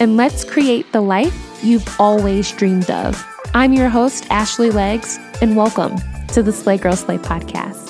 and let's create the life you've always dreamed of. I'm your host, Ashley Legs, and welcome to the Slay Girl Slay podcast.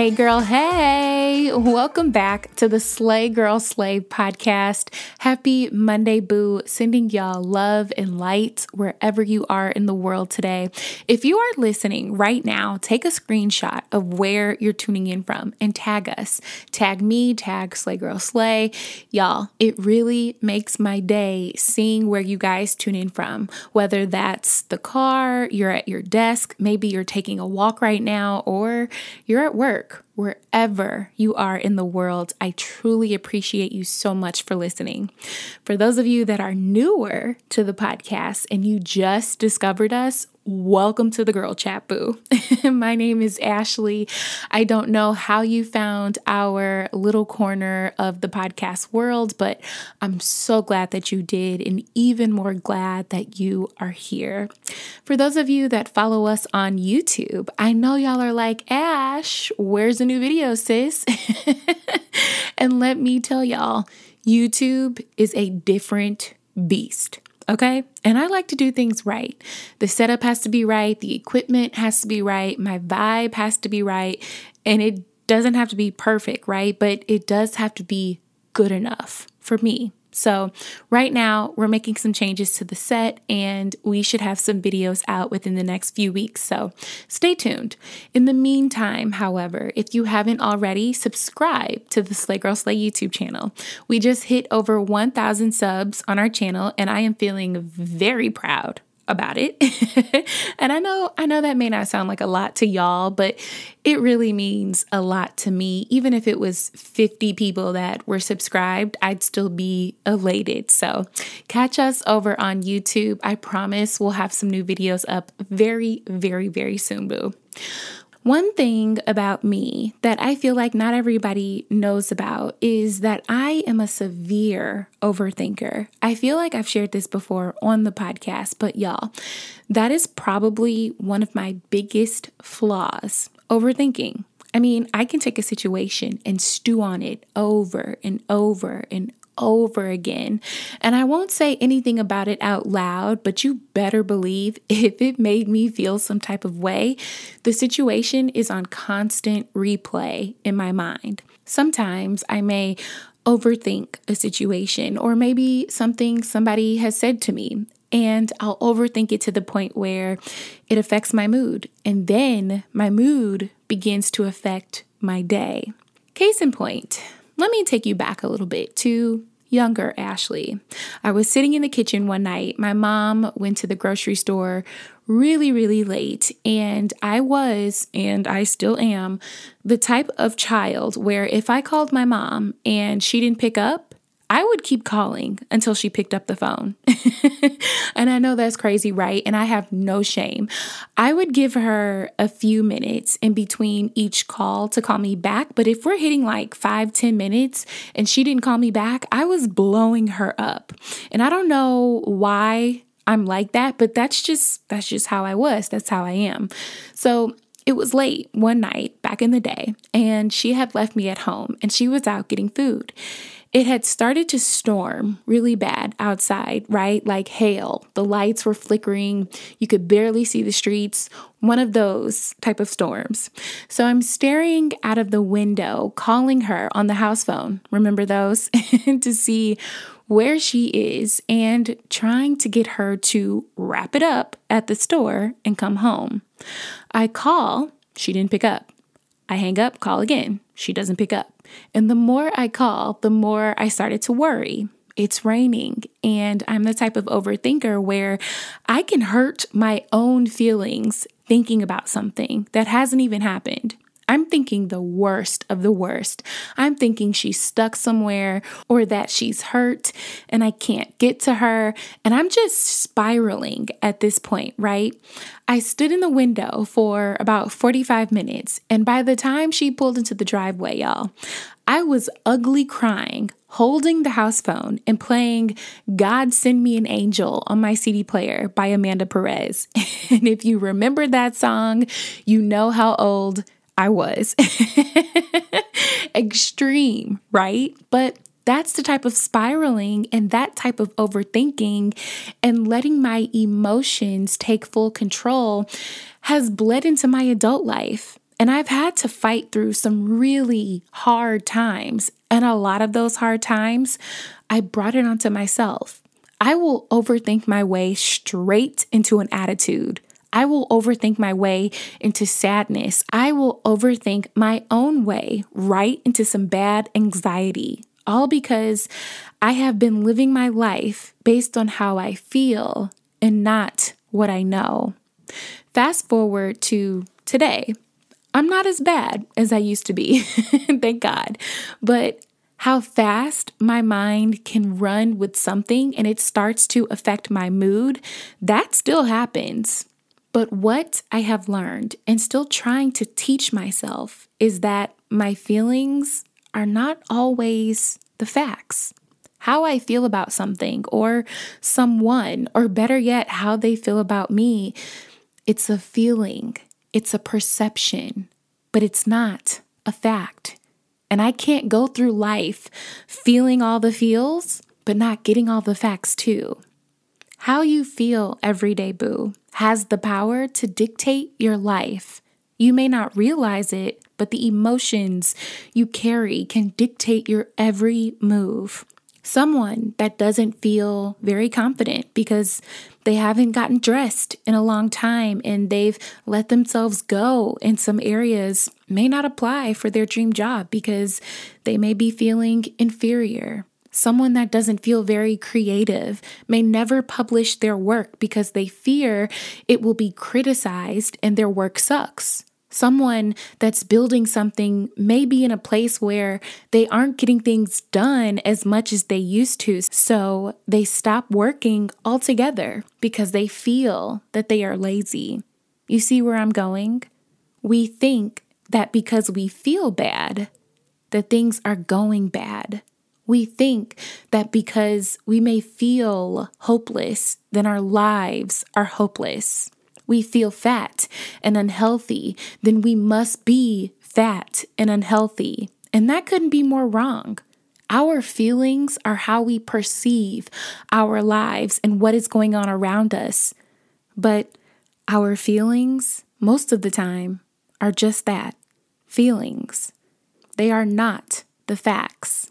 Hey, girl, hey, welcome back to the Slay Girl Slay podcast. Happy Monday, boo. Sending y'all love and light wherever you are in the world today. If you are listening right now, take a screenshot of where you're tuning in from and tag us. Tag me, tag Slay Girl Slay. Y'all, it really makes my day seeing where you guys tune in from, whether that's the car, you're at your desk, maybe you're taking a walk right now, or you're at work work, wherever you are in the world. I truly appreciate you so much for listening. For those of you that are newer to the podcast and you just discovered us, Welcome to the Girl Chat Boo. My name is Ashley. I don't know how you found our little corner of the podcast world, but I'm so glad that you did, and even more glad that you are here. For those of you that follow us on YouTube, I know y'all are like, Ash, where's the new video, sis? and let me tell y'all, YouTube is a different beast. Okay. And I like to do things right. The setup has to be right. The equipment has to be right. My vibe has to be right. And it doesn't have to be perfect, right? But it does have to be good enough for me. So, right now, we're making some changes to the set, and we should have some videos out within the next few weeks. So, stay tuned. In the meantime, however, if you haven't already, subscribe to the Slay Girl Slay YouTube channel. We just hit over 1,000 subs on our channel, and I am feeling very proud about it. and I know I know that may not sound like a lot to y'all, but it really means a lot to me. Even if it was 50 people that were subscribed, I'd still be elated. So, catch us over on YouTube. I promise we'll have some new videos up very very very soon, boo. One thing about me that I feel like not everybody knows about is that I am a severe overthinker. I feel like I've shared this before on the podcast, but y'all, that is probably one of my biggest flaws overthinking. I mean, I can take a situation and stew on it over and over and over again. And I won't say anything about it out loud, but you better believe if it made me feel some type of way, the situation is on constant replay in my mind. Sometimes I may overthink a situation or maybe something somebody has said to me. And I'll overthink it to the point where it affects my mood. And then my mood begins to affect my day. Case in point, let me take you back a little bit to younger Ashley. I was sitting in the kitchen one night. My mom went to the grocery store really, really late. And I was, and I still am, the type of child where if I called my mom and she didn't pick up, I would keep calling until she picked up the phone. and I know that's crazy, right? And I have no shame. I would give her a few minutes in between each call to call me back. But if we're hitting like five, ten minutes and she didn't call me back, I was blowing her up. And I don't know why I'm like that, but that's just that's just how I was. That's how I am. So it was late one night back in the day, and she had left me at home and she was out getting food. It had started to storm really bad outside, right? Like hail. The lights were flickering. You could barely see the streets. One of those type of storms. So I'm staring out of the window, calling her on the house phone. Remember those? to see where she is and trying to get her to wrap it up at the store and come home. I call, she didn't pick up. I hang up, call again. She doesn't pick up. And the more I call, the more I started to worry. It's raining, and I'm the type of overthinker where I can hurt my own feelings thinking about something that hasn't even happened. I'm thinking the worst of the worst. I'm thinking she's stuck somewhere or that she's hurt and I can't get to her. And I'm just spiraling at this point, right? I stood in the window for about 45 minutes. And by the time she pulled into the driveway, y'all, I was ugly crying, holding the house phone and playing God Send Me an Angel on my CD player by Amanda Perez. and if you remember that song, you know how old I was. Extreme, right? But that's the type of spiraling and that type of overthinking and letting my emotions take full control has bled into my adult life. And I've had to fight through some really hard times. And a lot of those hard times, I brought it onto myself. I will overthink my way straight into an attitude. I will overthink my way into sadness. I will overthink my own way right into some bad anxiety, all because I have been living my life based on how I feel and not what I know. Fast forward to today. I'm not as bad as I used to be, thank God. But how fast my mind can run with something and it starts to affect my mood, that still happens. But what I have learned and still trying to teach myself is that my feelings are not always the facts. How I feel about something or someone, or better yet, how they feel about me, it's a feeling, it's a perception, but it's not a fact. And I can't go through life feeling all the feels, but not getting all the facts too. How you feel every day, boo, has the power to dictate your life. You may not realize it, but the emotions you carry can dictate your every move. Someone that doesn't feel very confident because they haven't gotten dressed in a long time and they've let themselves go in some areas may not apply for their dream job because they may be feeling inferior. Someone that doesn't feel very creative may never publish their work because they fear it will be criticized and their work sucks. Someone that's building something may be in a place where they aren't getting things done as much as they used to, so they stop working altogether because they feel that they are lazy. You see where I'm going? We think that because we feel bad, that things are going bad. We think that because we may feel hopeless, then our lives are hopeless. We feel fat and unhealthy, then we must be fat and unhealthy. And that couldn't be more wrong. Our feelings are how we perceive our lives and what is going on around us. But our feelings, most of the time, are just that feelings. They are not the facts.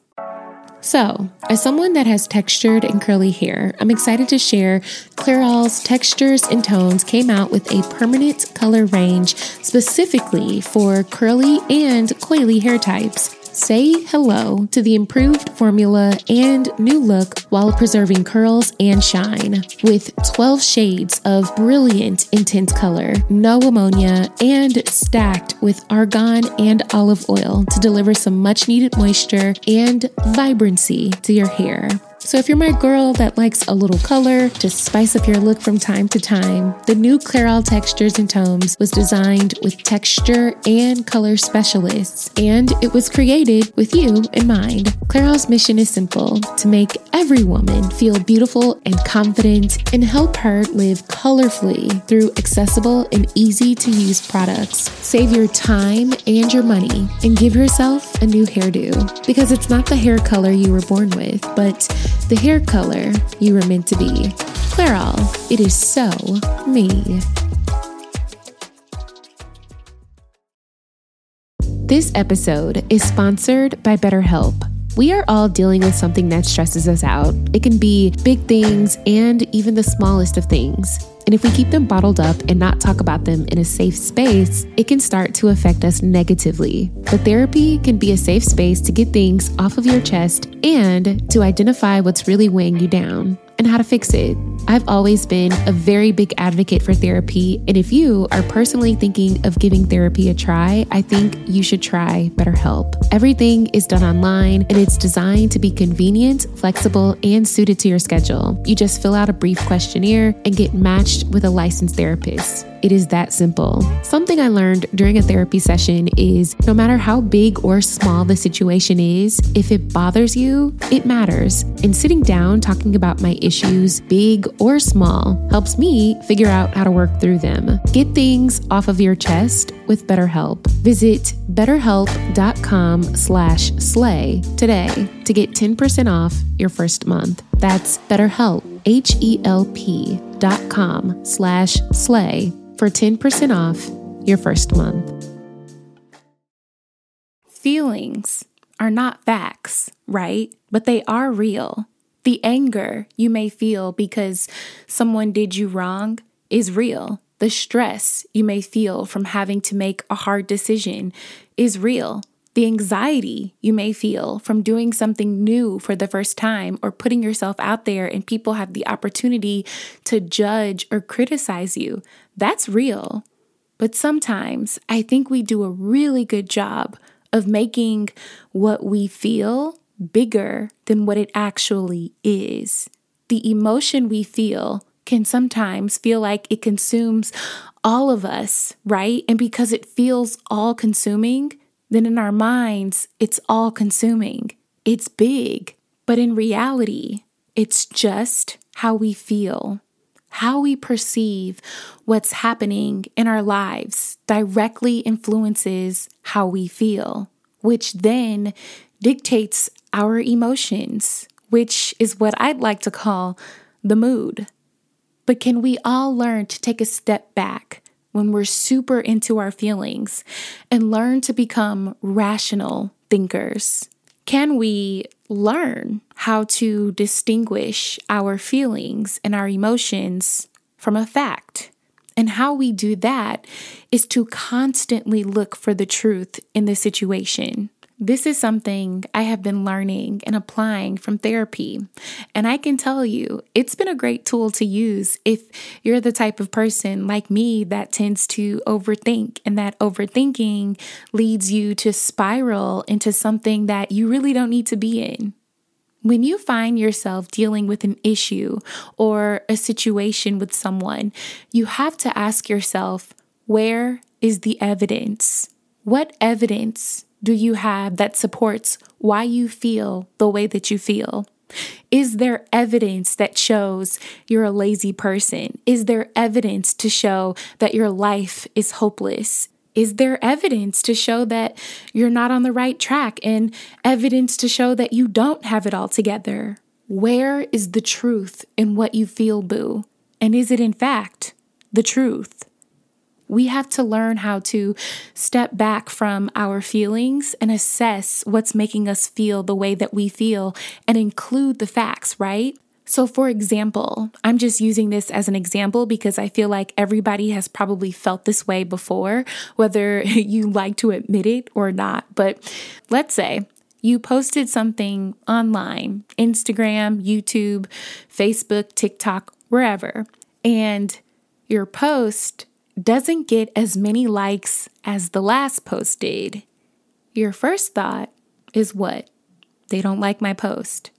So, as someone that has textured and curly hair, I'm excited to share Clairol's Textures and Tones came out with a permanent color range specifically for curly and coily hair types. Say hello to the improved formula and new look while preserving curls and shine. With 12 shades of brilliant intense color, no ammonia, and stacked with argan and olive oil to deliver some much needed moisture and vibrancy to your hair. So, if you're my girl that likes a little color to spice up your look from time to time, the new Clairol Textures and Tones was designed with texture and color specialists, and it was created with you in mind. Clairol's mission is simple to make every woman feel beautiful and confident and help her live colorfully through accessible and easy to use products. Save your time and your money and give yourself a new hairdo because it's not the hair color you were born with, but the hair color you were meant to be. Clairol, it is so me. This episode is sponsored by BetterHelp. We are all dealing with something that stresses us out. It can be big things and even the smallest of things. And if we keep them bottled up and not talk about them in a safe space, it can start to affect us negatively. But therapy can be a safe space to get things off of your chest and to identify what's really weighing you down. And how to fix it. I've always been a very big advocate for therapy, and if you are personally thinking of giving therapy a try, I think you should try BetterHelp. Everything is done online and it's designed to be convenient, flexible, and suited to your schedule. You just fill out a brief questionnaire and get matched with a licensed therapist. It is that simple. Something I learned during a therapy session is no matter how big or small the situation is, if it bothers you, it matters. And sitting down talking about my issues, big or small, helps me figure out how to work through them. Get things off of your chest with BetterHelp. Visit betterhelp.com slash slay today to get 10% off your first month. That's BetterHelp, H-E-L-P dot com slash slay for 10% off your first month. Feelings are not facts, right? But they are real. The anger you may feel because someone did you wrong is real. The stress you may feel from having to make a hard decision is real. The anxiety you may feel from doing something new for the first time or putting yourself out there and people have the opportunity to judge or criticize you, that's real. But sometimes I think we do a really good job of making what we feel bigger than what it actually is. The emotion we feel can sometimes feel like it consumes all of us, right? And because it feels all consuming, then in our minds, it's all consuming. It's big. But in reality, it's just how we feel. How we perceive what's happening in our lives directly influences how we feel, which then dictates our emotions, which is what I'd like to call the mood. But can we all learn to take a step back when we're super into our feelings and learn to become rational thinkers? Can we learn how to distinguish our feelings and our emotions from a fact? And how we do that is to constantly look for the truth in the situation. This is something I have been learning and applying from therapy. And I can tell you, it's been a great tool to use if you're the type of person like me that tends to overthink, and that overthinking leads you to spiral into something that you really don't need to be in. When you find yourself dealing with an issue or a situation with someone, you have to ask yourself, where is the evidence? What evidence do you have that supports why you feel the way that you feel? Is there evidence that shows you're a lazy person? Is there evidence to show that your life is hopeless? Is there evidence to show that you're not on the right track and evidence to show that you don't have it all together? Where is the truth in what you feel, boo? And is it in fact the truth? We have to learn how to step back from our feelings and assess what's making us feel the way that we feel and include the facts, right? So, for example, I'm just using this as an example because I feel like everybody has probably felt this way before, whether you like to admit it or not. But let's say you posted something online Instagram, YouTube, Facebook, TikTok, wherever, and your post doesn't get as many likes as the last post did, your first thought is what? They don't like my post.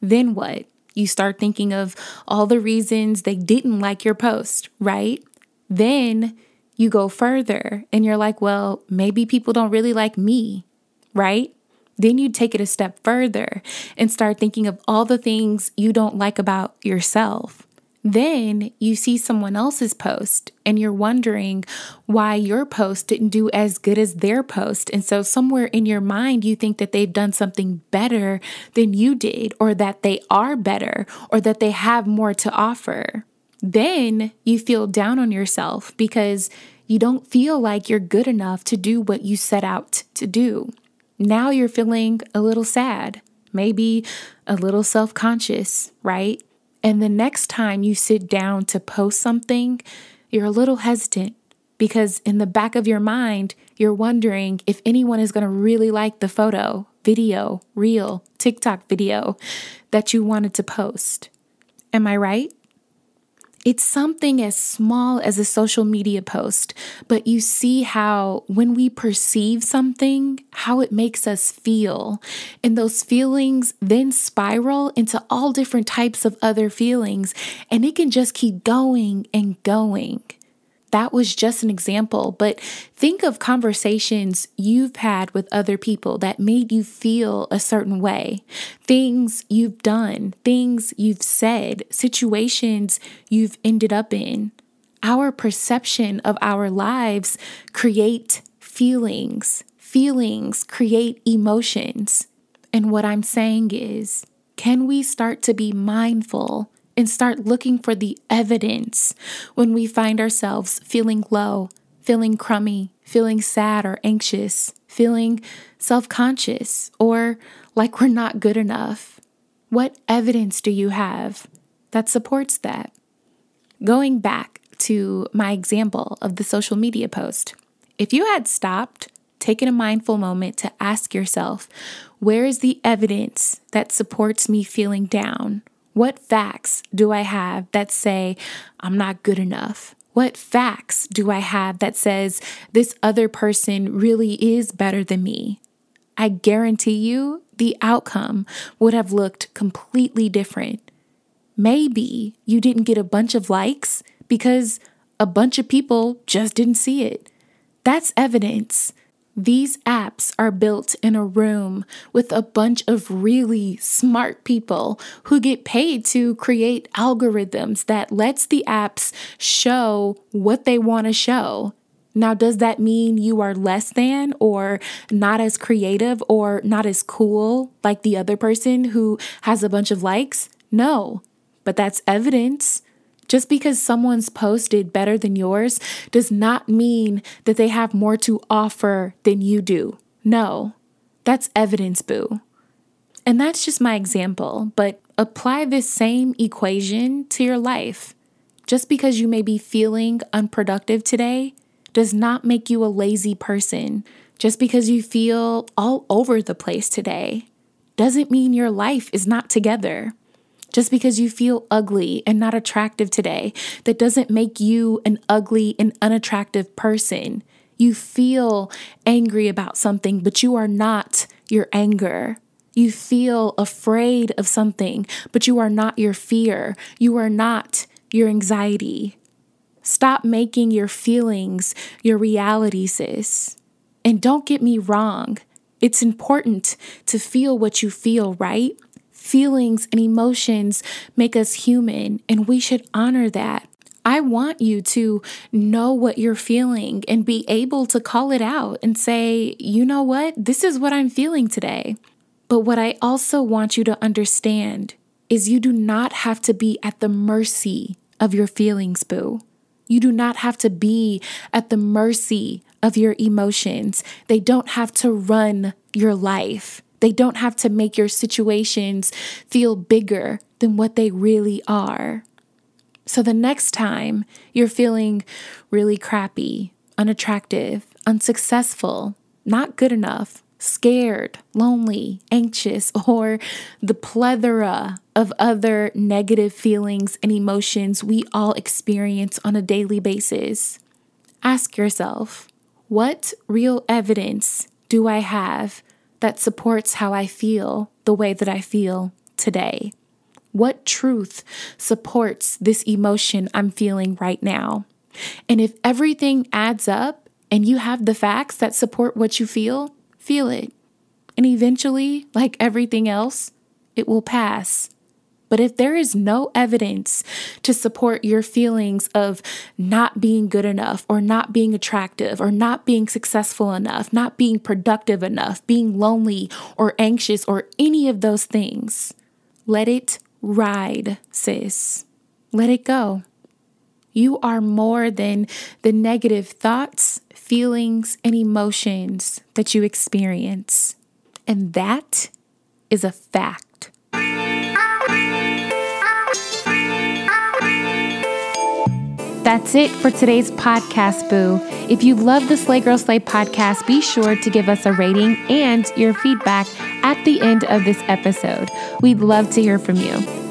Then what? You start thinking of all the reasons they didn't like your post, right? Then you go further and you're like, well, maybe people don't really like me, right? Then you take it a step further and start thinking of all the things you don't like about yourself. Then you see someone else's post and you're wondering why your post didn't do as good as their post. And so, somewhere in your mind, you think that they've done something better than you did, or that they are better, or that they have more to offer. Then you feel down on yourself because you don't feel like you're good enough to do what you set out to do. Now you're feeling a little sad, maybe a little self conscious, right? And the next time you sit down to post something, you're a little hesitant because in the back of your mind, you're wondering if anyone is going to really like the photo, video, reel, TikTok video that you wanted to post. Am I right? It's something as small as a social media post, but you see how when we perceive something, how it makes us feel. And those feelings then spiral into all different types of other feelings, and it can just keep going and going that was just an example, but think of conversations you've had with other people that made you feel a certain way, things you've done, things you've said, situations you've ended up in. Our perception of our lives create feelings. Feelings create emotions. And what I'm saying is, can we start to be mindful and start looking for the evidence when we find ourselves feeling low, feeling crummy, feeling sad or anxious, feeling self conscious, or like we're not good enough. What evidence do you have that supports that? Going back to my example of the social media post, if you had stopped, taken a mindful moment to ask yourself, where is the evidence that supports me feeling down what facts do I have that say I'm not good enough? What facts do I have that says this other person really is better than me? I guarantee you the outcome would have looked completely different. Maybe you didn't get a bunch of likes because a bunch of people just didn't see it. That's evidence these apps are built in a room with a bunch of really smart people who get paid to create algorithms that lets the apps show what they want to show. Now, does that mean you are less than or not as creative or not as cool like the other person who has a bunch of likes? No, but that's evidence. Just because someone's posted better than yours does not mean that they have more to offer than you do. No, that's evidence, boo. And that's just my example, but apply this same equation to your life. Just because you may be feeling unproductive today does not make you a lazy person. Just because you feel all over the place today doesn't mean your life is not together. Just because you feel ugly and not attractive today, that doesn't make you an ugly and unattractive person. You feel angry about something, but you are not your anger. You feel afraid of something, but you are not your fear. You are not your anxiety. Stop making your feelings your reality, sis. And don't get me wrong, it's important to feel what you feel, right? Feelings and emotions make us human, and we should honor that. I want you to know what you're feeling and be able to call it out and say, you know what, this is what I'm feeling today. But what I also want you to understand is you do not have to be at the mercy of your feelings, boo. You do not have to be at the mercy of your emotions. They don't have to run your life. They don't have to make your situations feel bigger than what they really are. So the next time you're feeling really crappy, unattractive, unsuccessful, not good enough, scared, lonely, anxious, or the plethora of other negative feelings and emotions we all experience on a daily basis, ask yourself what real evidence do I have that supports how I feel the way that I feel today? What truth supports this emotion I'm feeling right now? And if everything adds up and you have the facts that support what you feel, feel it. And eventually, like everything else, it will pass. But if there is no evidence to support your feelings of not being good enough, or not being attractive, or not being successful enough, not being productive enough, being lonely or anxious, or any of those things, let it ride, sis. Let it go. You are more than the negative thoughts, feelings, and emotions that you experience. And that is a fact. That's it for today's podcast, Boo. If you love the Slay Girl Slay podcast, be sure to give us a rating and your feedback at the end of this episode. We'd love to hear from you.